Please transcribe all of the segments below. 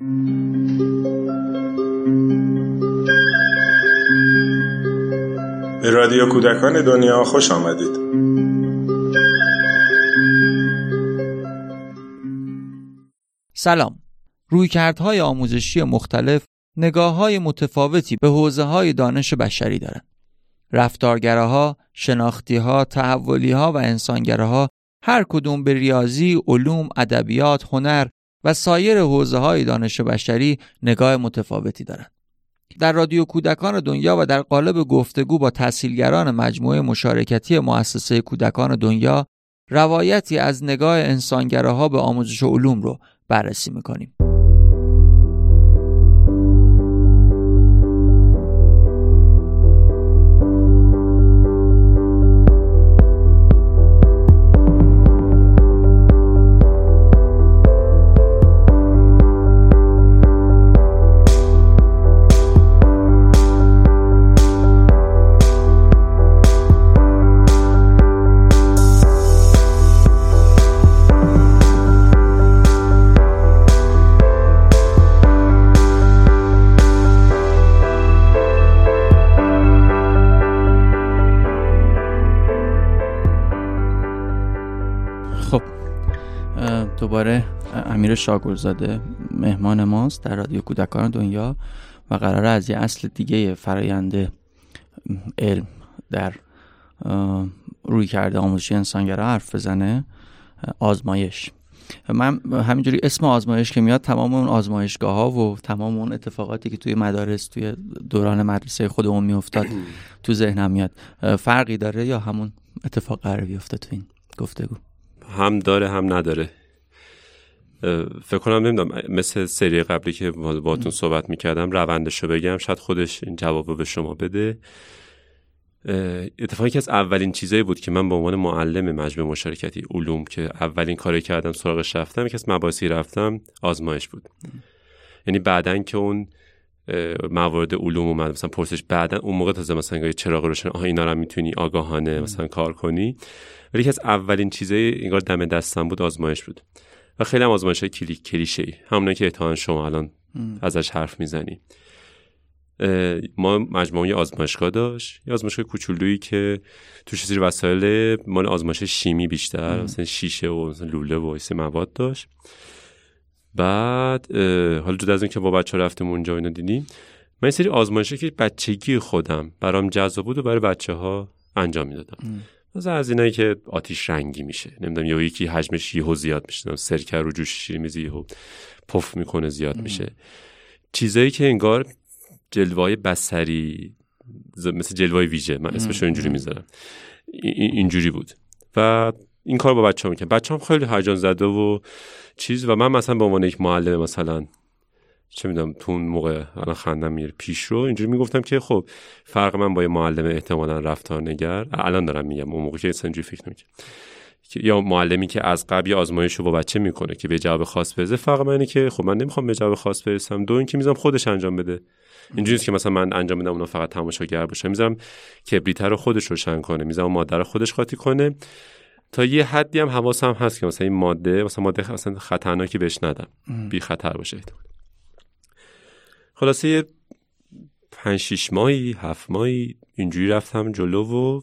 به رادیو کودکان دنیا خوش آمدید سلام رویکردهای آموزشی مختلف نگاه های متفاوتی به حوزه های دانش بشری دارند. رفتارگراها، شناختیها، تحولیها و انسانگراها هر کدوم به ریاضی، علوم، ادبیات، هنر و سایر حوزه های دانش بشری نگاه متفاوتی دارند. در رادیو کودکان دنیا و در قالب گفتگو با تحصیلگران مجموعه مشارکتی مؤسسه کودکان دنیا روایتی از نگاه انسانگراها به آموزش علوم رو بررسی می‌کنیم. دوباره امیر شاگرزاده مهمان ماست در رادیو کودکان دنیا و قرار از یه اصل دیگه فرایند علم در روی کرده آموزشی انسانگرا حرف بزنه آزمایش. من همینجوری اسم آزمایش که میاد تمام اون آزمایشگاه ها و تمام اون اتفاقاتی که توی مدارس توی دوران مدرسه خودمون میافتاد تو ذهنم میاد. فرقی داره یا همون اتفاق قرار بیفته تو این گفتگو؟ هم داره هم نداره. فکر کنم نمی‌دونم مثل سری قبلی که باهاتون صحبت می‌کردم روندش رو بگم شاید خودش این جواب به شما بده. اتفاقی که از اولین چیزایی بود که من به عنوان معلم مجموعه مشارکتی علوم که اولین کاری کردم سراغش رفتم یکی از مباحثی رفتم آزمایش بود. یعنی بعدا که اون موارد علوم اومد مثلا پرسش بعدا اون موقع تازه مثلا چراغ روشن آها اینا رو می‌تونی آگاهانه مثلا کار کنی. ولی یکی از اولین چیزای انگار دم دستم بود آزمایش بود. و خیلی هم آزمایش های کلی کلیشه ای همونه که احتمالا شما الان ازش حرف می‌زنی. ما مجموعه آزمایشگاه داشت. یه آزمایشگاه کوچولویی که توش زیر وسایل مال آزمایش شیمی بیشتر مثلا شیشه و مثلا لوله و ایسه مواد داشت. بعد حالا جدا از اینکه با بچه ها رفتیم اونجا اینا دیدیم من سری آزمایشه که بچگی خودم برام جذاب بود و برای بچه ها انجام می‌دادم. مثلا از اینایی که آتیش رنگی میشه. نمی‌دونم یا یکی حجمش یهو زیاد میشه. سرکه رو جوش شیر میزی یهو پف می‌کنه زیاد میشه. چیزایی که انگار جلوای بسری مثل جلوای ویژه من اسمش رو اینجوری می‌ذارم. اینجوری بود. و این کار با بچه ها می‌کنم بچه هم خیلی هیجان زده و چیز. و من مثلا به عنوان یک معلم مثلا چه می‌دونم تو اون موقع الان خندم میره پیش رو اینجوری می‌گفتم که خب فرق من با یه معلم احتمالا رفتارنگر الان دارم میگم اون موقع که اینجوری فکر نمی‌کنم یا معلمی که از قبل آزمایش رو با بچه می‌کنه که به جواب خاص برسه فرق من اینه که خب من نمی‌خوام به جواب خاص برسم. دو اینکه می‌ذارم خودش انجام بده. اینجوریه که مثلا من انجام بدم اونو فقط تماشاگر باشه می‌ذارم کبریتر رو خودش روشن کنه. می‌ذارم ماده رو خودش قاطی کنه. تا یه حدی هم حواسم هست که مثلا این ماده مثلا ماده مثلا خطرناکی بهش ندم. بی خطر باشه خلاصه پنج شیش ماهی هفت ماهی اینجوری رفتم جلو و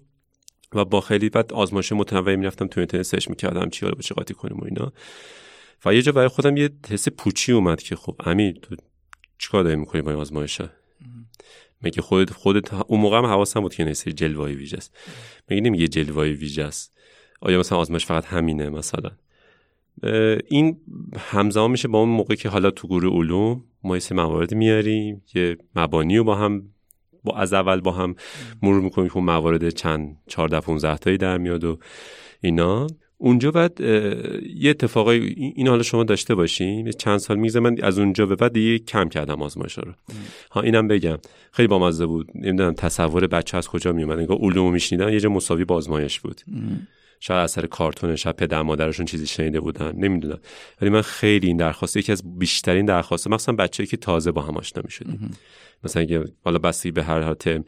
و با خیلی بعد آزمایش متنوعی می‌رفتم تو اینترنت سرچ می‌کردم چی حالا چه قاطی کنیم و اینا. و یه جا برای خودم یه حس پوچی اومد که خب امیر تو چیکار داری می‌کنی با این آزمایشه مگه خودت خودت اون موقع هم حواسم بود که نیست جلوه ویژه است. مگه نمیگه جلوه ویژه است؟ آیا مثلا آزمایش فقط همینه مثلا؟ این همزمان میشه با اون موقع که حالا تو گروه علوم ما یه موارد میاریم یه مبانی رو با هم با از اول با هم مرور می‌کنیم که اون موارد چند 14 15 تایی در میاد و اینا. اونجا بعد یه اتفاقای این حالا شما داشته باشین. چند سال میگذره من از اونجا به بعد دیگه کم کردم آزمایش رو. ها اینم بگم. خیلی بامزه بود. نمی‌دونم تصور بچه از کجا میومد انگار علوم میشنیدن یه جا مساوی با آزمایش بود. شاید اثر کارتون شاید پدر مادرشون چیزی شنیده بودن. نمی‌دونم. ولی من خیلی این درخواست یکی از بیشترین درخواست مثلا بچه‌ای که تازه با هم آشنا می‌شدیم. مثلا اگه حالا بسی به هر حال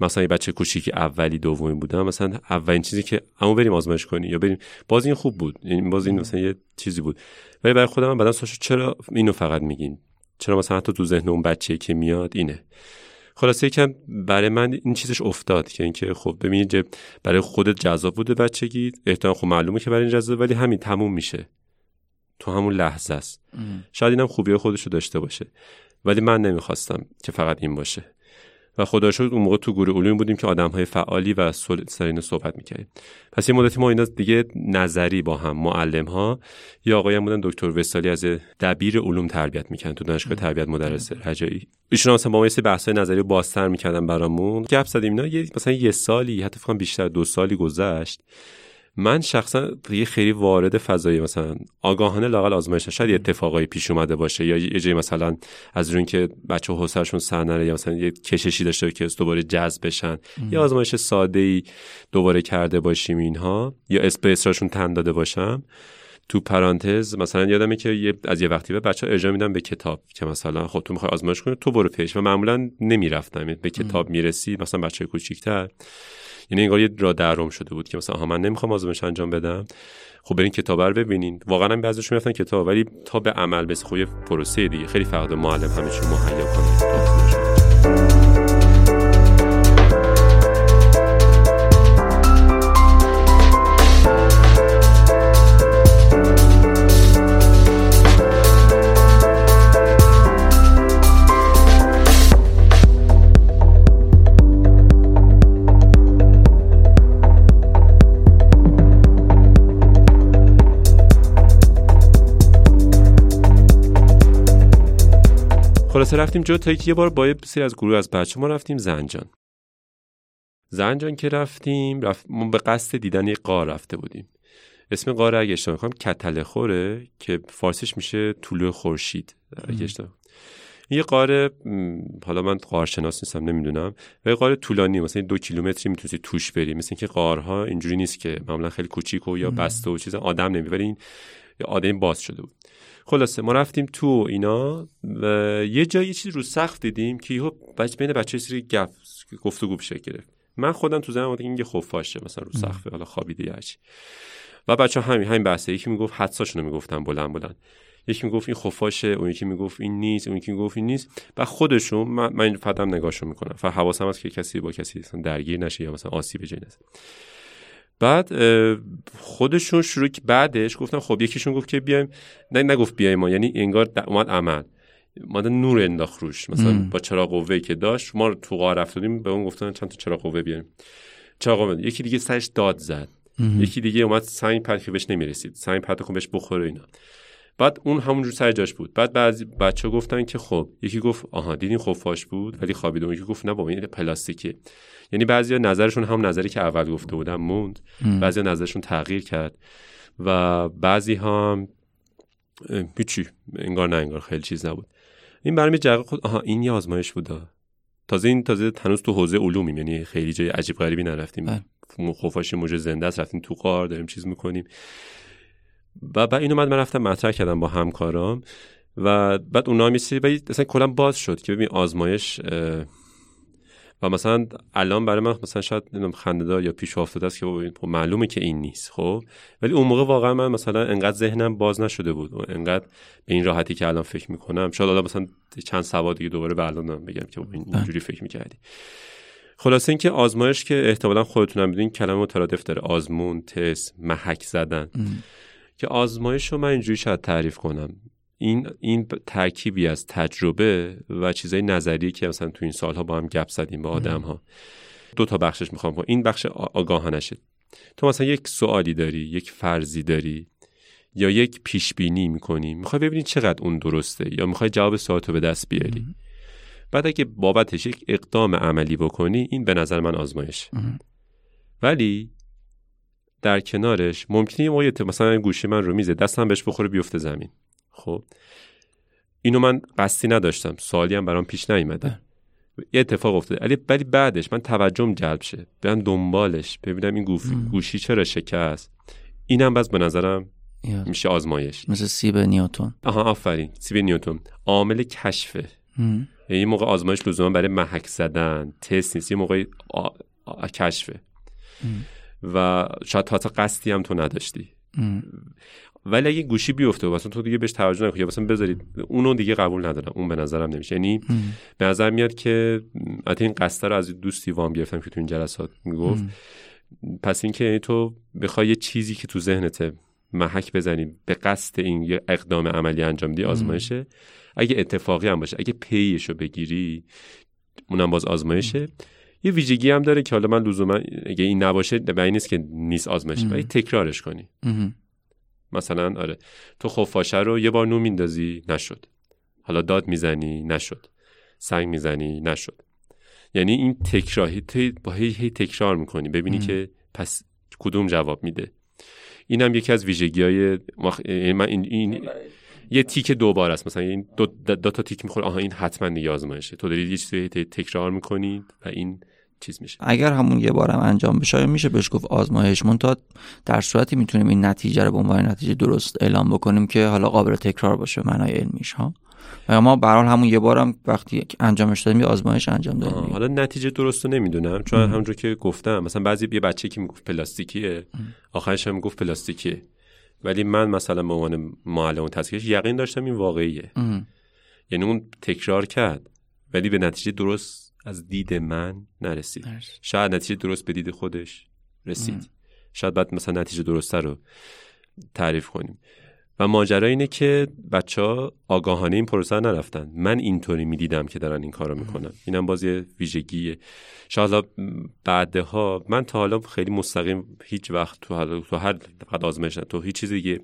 مثلا یه بچه کوچیکی اولی دومی بودم مثلا اولین چیزی که اما بریم آزمایش کنی یا بریم. باز این خوب بود. این باز این مثلا یه چیزی بود. ولی برای خودم بعدا سوشو چرا اینو فقط میگین؟ چرا مثلا حتی تو ذهن اون بچه که میاد اینه؟ خلاصه یکم برای من این چیزش افتاد که اینکه خب ببینید برای خودت جذاب بوده بچگی. احتمال خب معلومه که برای این جذاب ولی همین تموم میشه. تو همون لحظه است. شاید اینم خوبی خودش رو داشته باشه. ولی من نمی‌خواستم که فقط این باشه. و خدا شد اون موقع تو گروه علوم بودیم که آدم های فعالی و سر صحبت می‌کردیم. پس یه مدتی ما اینا دیگه نظری با هم معلم ها یا آقای هم بودن دکتر وسالی از دبیر علوم تربیت می‌کنن تو دانشگاه تربیت مدرس رجایی ایشون مثلا با ما یه بحث نظری بازتر می‌کردن برامون. گپ زدیم اینا. یه مثلا یه سالی حتی فکر بیشتر دو سالی گذشت. من شخصا یه خیلی وارد فضای مثلا آگاهانه لاقل آزمایش شاید یه اتفاقایی پیش اومده باشه یا یه جایی مثلا از روی که بچه حوصله‌شون سر نره یا مثلا یه کششی داشته که دوباره جذب بشن. یا آزمایش ساده ای دوباره کرده باشیم اینها. یا اسپیسراشون تن داده باشم. تو پرانتز مثلا یادمه که یه از یه وقتی به بچه ارجاع میدم به کتاب که مثلا خب تو می‌خوای آزمایش کنی تو برو پیش. و معمولا نمی‌رفتم. به کتاب می‌رسی مثلا بچه کوچیک‌تر. یعنی انگار یه را درم شده بود که مثلا ها من نمی‌خوام آزمایش انجام بدم. خب برین کتاب رو ببینین. واقعا هم بعضیشون می‌رفتن کتاب ولی تا به عمل بس خب یه پروسه دیگه. خیلی فرق معلم همه مهیا کنه خلاصه رفتیم جلو تا یه بار با یه سری از گروه از بچه ما رفتیم زنجان. زنجان که رفتیم رفت ما به قصد دیدن یه قار رفته بودیم. اسم قاره اگه اشتباه کنم کتله خوره که فارسیش میشه طلوع خورشید. اگه اشتباه یه قاره حالا من قارشناس نیستم نمی‌دونم. و یه قاره طولانی مثلا دو کیلومتری می‌تونی توش بری. مثل اینکه قارها اینجوری نیست که معمولا خیلی کوچیک و یا بسته و چیز آدم نمی ولی این آدم باز شده بود. خلاصه ما رفتیم تو اینا و یه جایی یه چیزی رو سقف دیدیم که یهو بچه بین بچه سری گفت گفتگو بشه گرفت. من خودم تو ذهنم این یه خفاشه مثلا رو سقف حالا خوابیده یا و بچه همین همین بحثه. یکی می‌گفت حدساشونو می‌گفتن بلند بلند. یکی می‌گفت این خفاشه اون یکی می‌گفت این نیست اون یکی می‌گفت این نیست. و خودشون من, من فقط نگاهشون می‌کنم. و حواسم هست که کسی با کسی درگیر نشه یا مثلا آسیب جای بعد خودشون شروع بعدش گفتن خب یکیشون گفت که بیایم نه نگفت بیایم ما یعنی انگار اومد عمل. اومد نور انداخت روش. مثلا با چراغ قوه که داشت ما تو قار رفتیم به اون گفتن چند تا چراغ قوه بیایم. چراغ قوه یکی دیگه سرش داد زد. یکی دیگه اومد سنگ پرت که بهش نمی‌رسید. سنگ پرت کن بهش بخوره اینا. بعد اون همونجور سر جاش بود. بعد بعضی بچه گفتن که خب یکی گفت آها دیدین خفاش بود ولی خوابید اون یکی گفت نه بابا این پلاستیکه یعنی بعضی نظرشون هم نظری که اول گفته بودم موند. بعضی نظرشون تغییر کرد. و بعضی هم هیچی انگار نه انگار خیلی چیز نبود. این برمی جرقه خود آها این یه آزمایش بوده تازه این تازه تنوز تو حوزه علومیم یعنی خیلی جای عجیب غریبی نرفتیم. بله. خفاشی موجه زنده است رفتیم تو قار داریم چیز می‌کنیم. و بعد اینو من رفتم مطرح کردم با همکارام و بعد اونا میسی و اصلا کلا باز شد که ببین آزمایش و مثلا الان برای من مثلا شاید خندهدار یا پیش افتاده است که خب معلومه که این نیست خب؟ ولی اون موقع واقعا من مثلا انقدر ذهنم باز نشده بود و انقدر به این راحتی که الان فکر می‌کنم. شاید الان مثلا چند سواد دیگه دوباره برلانم بگم که بله. اینجوری فکر می‌کردی. خلاصه اینکه آزمایش که احتمالا خودتونم بدین کلمه مترادف داره آزمون تست محک زدن. که آزمایش رو من اینجوری شاید تعریف کنم. این این ترکیبی از تجربه و چیزای نظری که مثلا تو این سالها با هم گپ زدیم با آدم ها دو تا بخشش می‌خوام با این بخش آگاهانشه. تو مثلا یک سوالی داری یک فرضی داری یا یک پیش بینی می‌کنی می‌خوای ببینی چقدر اون درسته یا می‌خوای جواب سوالتو به دست بیاری. بعد اگه بابتش یک اقدام عملی بکنی این به نظر من آزمایش ولی در کنارش ممکنه یه موقع مثلا گوشی من رو میزه دستم بهش بخوره بیفته زمین. خب؟ اینو من قصدی نداشتم. سوالی هم برام پیش نیومده. یه اتفاق افتاده. ولی ولی بعدش من توجهم جلب شه. برم دنبالش ببینم این گوشی چرا شکست. اینم باز به نظرم میشه آزمایش. مثل سیب نیوتون آها آفرین. سیب نیوتون عامل کشفه. یعنی موقع آزمایش لزوما برای محک زدن. تست نیست. یه موقع کشفه. و شاید تا قصدی هم تو نداشتی. ولی اگه گوشی بیفته و مثلا تو دیگه بهش توجه نکنی یا مثلا بذارید اونو دیگه قبول ندارم. اون به نظرم نمیشه. یعنی به نظر میاد که حتی این قصه رو از دوستی وام گرفتم که تو این جلسات می‌گفت پس اینکه یعنی تو بخوای یه چیزی که تو ذهنت محک بزنی به قصد این یه اقدام عملی انجام دی آزمایشه. اگه اتفاقی هم باشه اگه پیش رو بگیری اونم باز آزمایشه. یه ویژگی هم داره که حالا من لزوما اگه این نباشه به نیست که نیست آزمایش ولی تکرارش کنی. مثلا آره تو خفاشه رو یه بار نو میندازی نشد. حالا داد می‌زنی نشد. سنگ می‌زنی نشد. یعنی این تکرار با هی, هی تکرار می‌کنی ببینی که پس کدوم جواب میده. این هم یکی از ویژگی های یعنی من این, این یه تیک دوبار است. مثلا این دو, دو تا تیک می‌خوره. آها این حتما دیگه آزمایشه. تو داری یه چیزی تکرار می‌کنی و این چیز میشه. اگر همون یه بارم انجام بشه میشه بهش گفت آزمایش؟ تا در صورتی می‌تونیم این نتیجه رو به عنوان نتیجه درست اعلام بکنیم که حالا قابل تکرار باشه معنای علمیش ها؟ و ما به همون یه بارم وقتی انجامش دادیم یه آزمایش انجام دادیم. حالا نتیجه درست رو نمی‌دونم. چون همونجور که گفتم مثلا بعضی یه بچه که می‌گفت پلاستیکیه آخرش هم می‌گفت پلاستیکیه. ولی من مثلا به عنوان معلم تصحیحش یقین داشتم این واقعیه. یعنی اون تکرار کرد. ولی به نتیجه درست از دید من نرسید. شاید نتیجه درست به دید خودش رسید. شاید بعد مثلا نتیجه درسته رو تعریف کنیم. و ماجرا اینه که بچه ها آگاهانه این پروسه نرفتن. من اینطوری می‌دیدم که دارن این کارو می‌کنن. اینم باز یه ویژگیه. شاید بعدها من تا حالا خیلی مستقیم هیچ وقت تو, تو هر فقط آزمایش تو هیچ چیزی دیگه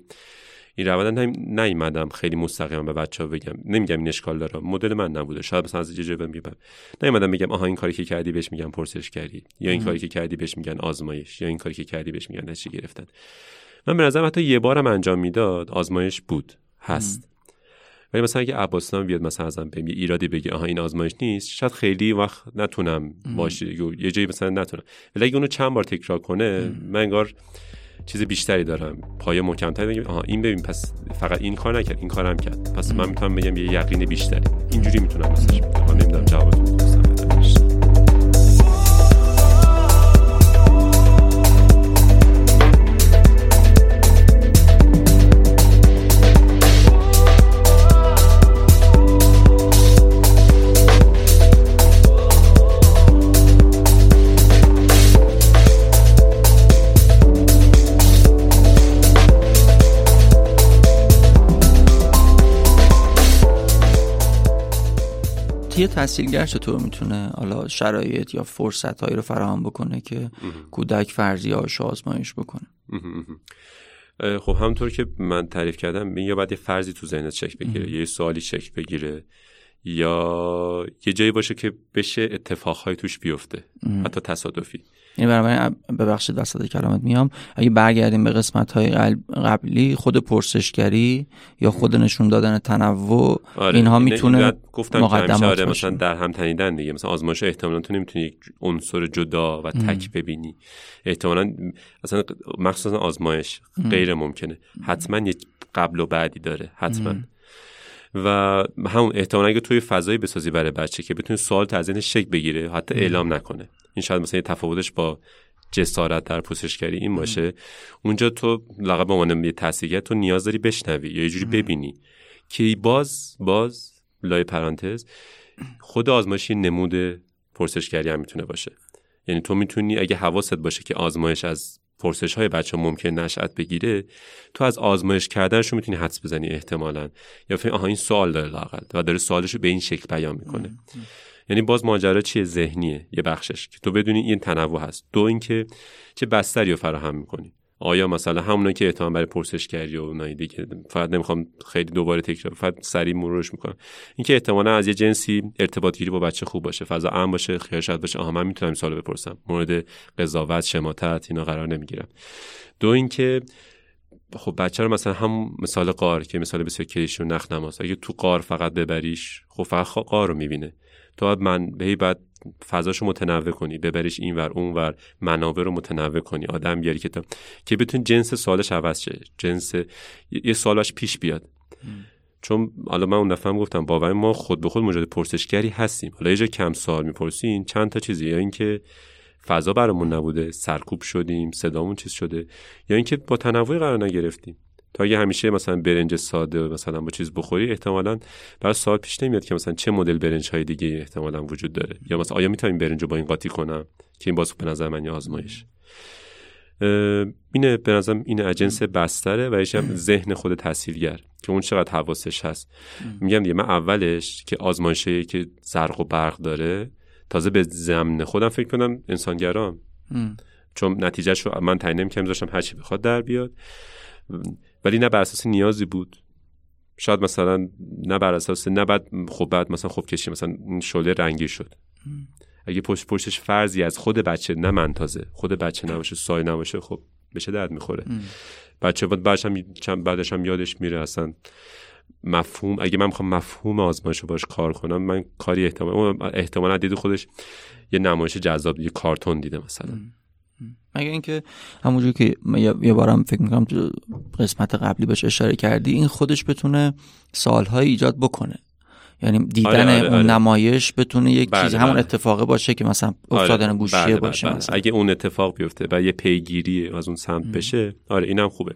این روند نیومدم خیلی مستقیم به بچه ها بگم. نمیگم این اشکال داره. مدل من نبوده. شاید مثلا از جایی میگم. نیومدم بگم آها این کاری که کردی بهش میگن پرسش کردی یا این کاری که کردی بهش میگن آزمایش. یا این کاری که کردی بهش میگن نتیجه گرفتن. من به نظرم حتی یه بارم انجام می‌داد آزمایش بود. هست. ولی مثلا اگه عباسنام بیاد مثلا ازم بهم یه ایرادی بگه آها این آزمایش نیست شاید خیلی وقت نتونم باشه. یه جایی مثلا نتونم. ولی اگه اونو چند بار تکرار کنه من انگار چیز بیشتری دارم. پایه محکمتری بگم آها این ببین پس فقط این کار نکرد این کارم کرد. پس من می‌تونم بگم یه یقین بیشتری. اینجوری می‌تونم بدم نمی‌دونم جوابتون یه تحصیلگر چطور می‌تونه حالا شرایط یا فرصت هایی رو فراهم بکنه که کودک فرضی هاش آزمایش بکنه؟ خب همونطور که من تعریف کردم یا باید یه فرضی تو ذهنت شکل بگیره یه سوالی شکل بگیره یا یه جایی باشه که بشه اتفاقهای توش بیفته حتی تصادفی. یعنی برای ببخشید وسط کلامت میام اگه برگردیم به قسمت های قبلی خود پرسشگری یا خود نشون دادن تنوع آره. اینها می‌تونه گفتم مقدمات آره مثلا در هم تنیدن دیگه. مثلا آزمایش احتمالا تو نمی‌تونی یک عنصر جدا و تک ببینی. احتمالا اصلا مخصوصا آزمایش غیر ممکنه. حتما یه قبل و بعدی داره. حتما. و همون احتمالا اگه توی فضایی بسازی برای بچه که بتونه سوال از شک بگیره حتی اعلام نکنه. این شاید مثلا تفاوتش با جسارت در پوسشگری این باشه. اونجا تو لقب به عنوان یه تحصیلگر تو نیاز داری بشنوی یا یه جوری ببینی. که باز باز لای پرانتز خود آزمایشی نمود پرسشگری هم می‌تونه باشه. یعنی تو می‌تونی اگه حواست باشه که آزمایش از پرسش های بچه ممکن نشأت بگیره تو از آزمایش کردنش رو می‌تونی حدس بزنی احتمالا. یا فکر آها این سوال داره لاقل و داره سوالش رو به این شکل بیان می‌کنه. یعنی باز ماجرا چیه؟ ذهنیه یه بخشش که تو بدونی این تنوع هست. دو اینکه چه بستری رو فراهم می‌کنی. آیا مثلا همونا که احتمال برای پرسش کردی و اونایی دیگه فقط نمی‌خوام خیلی دوباره تکرار فقط سریع مرورش می‌کنم. اینکه احتمالا از یه جنسی ارتباط گیری با بچه خوب باشه فضا امن باشه خیال شد باشه. آها من می‌تونم سوال بپرسم. مورد قضاوت شماتت اینا قرار نمی‌گیرم. دو اینکه خب بچه رو مثلا هم مثال قار که مثال بسیار کلیشی و نخ نماست. اگه تو قار فقط ببریش خب فقط قار رو می‌بینه. تو باید من به بعد فضاشو متنوع کنی ببریش این ور اون ور منابع رو متنوع کنی. آدم بیاری که که بتون جنس سوالش عوض شه جنس یه سوالش پیش بیاد. چون حالا من اون دفعه گفتم باور ما خود به خود مجرد پرسشگری هستیم. حالا یه جا کم سوال می‌پرسین چند تا چیزی؟ یا اینکه فضا برامون نبوده سرکوب شدیم صدامون چیز شده یا اینکه با تنوع قرار نگرفتیم. تا اگه همیشه مثلا برنج ساده مثلا با چیز بخوری احتمالا برای سوال پیش نمیاد که مثلا چه مدل برنج های دیگه احتمالا وجود داره. یا مثلا آیا می‌تونم برنج رو با این قاطی کنم که این باز به نظر من یه آزمایش؟ اینه به نظرم این اجنس بستره و هم ذهن خود تحصیلگر که اون چقدر حواسش هست. میگم دیگه من اولش که آزمایشه که زرق و برق داره تازه به زمن خودم فکر کنم انسانگرام. چون نتیجهش رو من تعیین نمی‌کردم می‌ذاشتم هر چی بخواد در بیاد. ولی نه بر اساس نیازی بود. شاید مثلا نه بر اساس نه بعد خب بعد مثلا خوب کشی مثلا شعله رنگی شد. اگه پشت پشتش فرضی از خود بچه نه من تازه خود بچه نباشه سای نباشه خب بشه درد می‌خوره؟ بچه بعد بعدش هم بعدش هم یادش میره اصلا مفهوم. اگه من می‌خوام مفهوم آزمایش رو باش کار کنم من کاری احتمال احتمالا دید خودش یه نمایش جذاب یه کارتون دیده مثلا. مگه اینکه همونجور که یه بارم فکر می‌کنم تو قسمت قبلی بهش اشاره کردی این خودش بتونه سالهای ایجاد بکنه. یعنی دیدن آره آره اون آره. نمایش بتونه یک بله چیز همون بله. اتفاقه باشه که مثلا آره، افتادن گوشیه بله باشه بله. مثلا. اگه اون اتفاق بیفته و یه پیگیری از اون سمت بشه آره اینم خوبه.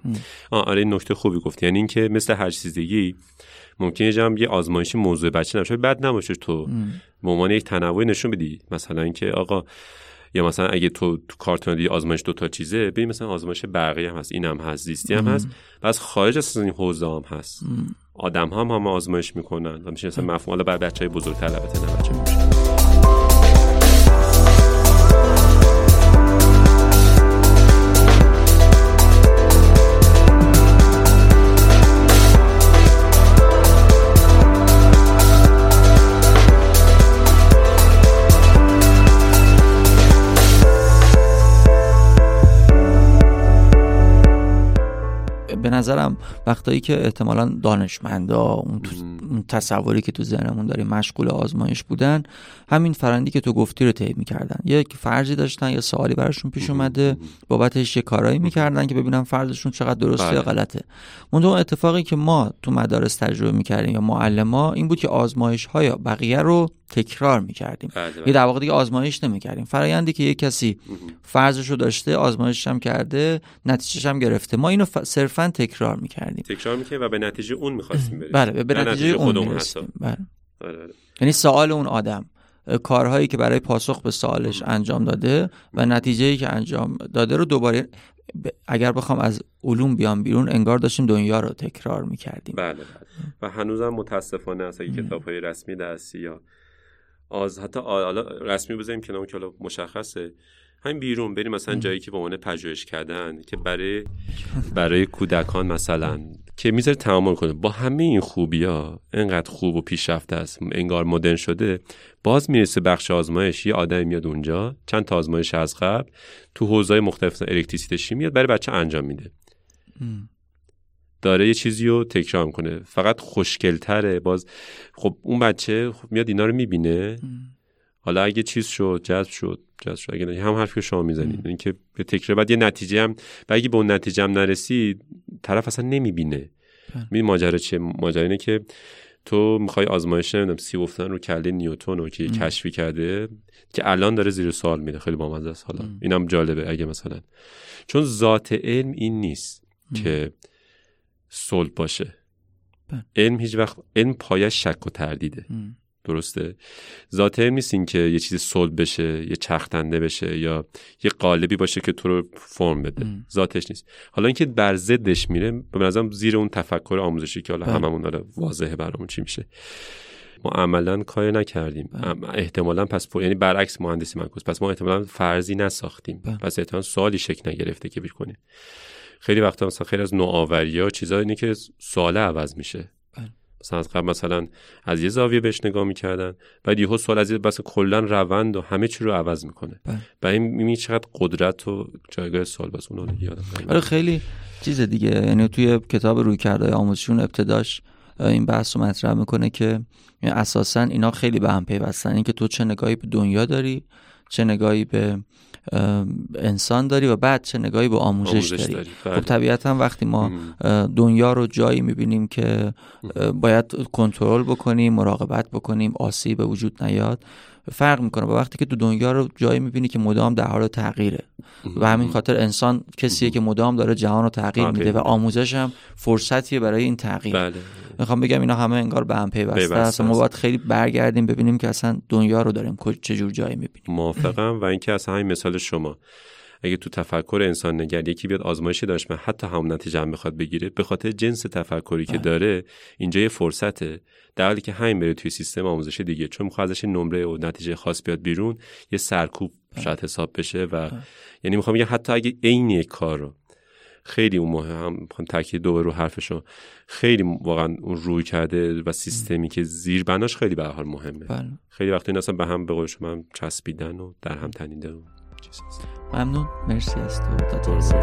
آره این نکته خوبی گفت. یعنی اینکه مثل هر چیز دیگه ممکنه جام یه آزمایشی موضوع بچه نباشه بد نباشه تو به عنوان یک تنوع نشون بدی. مثلا اینکه آقا یا مثلا اگه تو تو کارتون دی آزمایش دو تا چیزه ببین مثلا آزمایش برقی هم هست اینم هست زیستی هم هست. و خارج از این حوزه هم هست. آدم هم هم آزمایش می‌کنن. و میشه مثلا مفهوم حالا بر بچهای بزرگتر البته نه بچه نظرم وقتایی که احتمالا دانشمندا اون, اون تصوری که تو ذهنمون داریم مشغول آزمایش بودن همین فرندی که تو گفتی رو طی می‌کردن. یک فرضی داشتن یا سوالی براشون پیش اومده بابتش یه کارایی می‌کردن که ببینن فرضشون چقدر درسته یا بله. غلطه. اون اتفاقی که ما تو مدارس تجربه می‌کردیم یا معلما این بود که آزمایش های بقیه رو تکرار می‌کردیم. بله، بله. یه در واقع دیگه آزمایش نمی‌کردیم. فرایندی که یه کسی فرضش رو داشته آزمایش هم کرده نتیجهش هم گرفته. ما اینو ف... صرفا تکرار می‌کردیم. تکرار می‌کردیم و به نتیجه اون می‌خواستیم بریم بله به نتیجه, اون می‌رسیم بله. یعنی سوال اون آدم کارهایی که برای پاسخ به سوالش انجام داده و نتیجه که انجام داده رو دوباره اگر بخوام از علوم بیام بیرون انگار داشتیم دنیا رو تکرار می‌کردیم. بله, بله. و هنوزم متاسفانه از کتاب های رسمی دستی یا از حتی حالا رسمی بزنیم که که حالا مشخصه. همین بیرون بریم مثلا جایی که به عنوان پژوهش کردن که برای برای کودکان مثلا که می‌ذاره تعامل کنه. با همه این خوبی ها انقدر خوب و پیشرفته است انگار مدرن شده باز می‌رسه بخش آزمایش یه آدمی میاد اونجا چند تا آزمایش از قبل تو حوزه مختلف الکتریسیته شیمی میاد برای بچه انجام میده. داره یه چیزی رو تکرار می‌کنه. فقط خوشگلتره. باز خب اون بچه خب میاد اینا رو می‌بینه. حالا اگه چیز شد جذب شد جذب شد. اگه هم حرفی که شما می‌زنید. اینکه به تکرار بعد یه نتیجه هم و اگه به اون نتیجه هم نرسید طرف اصلا نمی‌بینه. بله. می ماجرا چیه؟ ماجرا اینه که تو می‌خوای آزمایش نمی‌دونم سی گفتن رو کله نیوتون رو که کشفی کرده که الان داره زیر سوال میده خیلی بامزه است حالا. اینم جالبه اگه مثلا. چون ذات علم این نیست که صلب باشه. بله. علم هیچ وقت علم پایش شک و تردیده. درسته؟ ذات علم نیست این که یه چیزی صلب بشه یه چختنده بشه یا یه قالبی باشه که تو رو فرم بده. ذاتش نیست. حالا اینکه بر ضدش میره به نظرم زیر اون تفکر آموزشی که حالا بله. هممون داره واضحه برامون چی میشه. ما عملا کار نکردیم. بله. احتمالا پس یعنی برعکس مهندسی منکوس پس ما احتمالا فرضی نساختیم. پس احتمالا سوالی شکل نگرفته که کنیم خیلی وقتا مثلا خیلی از نوآوری ها چیزا اینه که سوال عوض میشه. بله. مثلا از قبل مثلا از یه زاویه بهش نگاه می‌کردن بعد یهو سوال از یه بس کلا روند و همه چی رو عوض می‌کنه. بله. و این می‌بینی چقدر قدرت و جایگاه سوال بس اون یادم آره خیلی چیز دیگه. یعنی توی کتاب روی کرده آموزشون ابتداش این بحث رو مطرح می‌کنه که اساسا اینا خیلی به هم پیوستن. اینکه تو چه نگاهی به دنیا داری چه نگاهی به انسان داری و بعد چه نگاهی به آموزش, داری, داری. خب بله. طبیعتا وقتی ما دنیا رو جایی می‌بینیم که باید کنترل بکنیم مراقبت بکنیم آسیب به وجود نیاد فرق می‌کنه. با وقتی که تو دنیا رو جایی می‌بینی که مدام در حال تغییره. و همین خاطر انسان کسیه که مدام داره جهان رو تغییر میده و آموزش هم فرصتیه برای این تغییر. بله. می‌خوام بگم اینا همه انگار به هم پیوسته است. ما باید خیلی برگردیم ببینیم که اصلا دنیا رو داریم چه جور جایی می‌بینیم. موافقم. و اینکه اصلا همین مثال شما. اگه تو تفکر انسان نگر یکی بیاد آزمایشی داشت من حتی همون نتیجه هم بخواد بگیره به خاطر جنس تفکری که بله. داره اینجا یه فرصته در حالی که همین بره توی سیستم آموزش دیگه چون می‌خواد ازش نمره و نتیجه خاص بیاد بیرون یه سرکوب بله. شاید حساب بشه و بله. یعنی می‌خوام بگم حتی اگه عین یک کار رو خیلی اون مهم می‌خوام تاکید دو رو حرفشو خیلی واقعا اون روی کرده و سیستمی که زیر بناش خیلی به حال مهمه بله. خیلی وقتی این به هم به قول شما چسبیدن و در هم تنیده و خب، ممنون. مرسی از تو. تا توضیح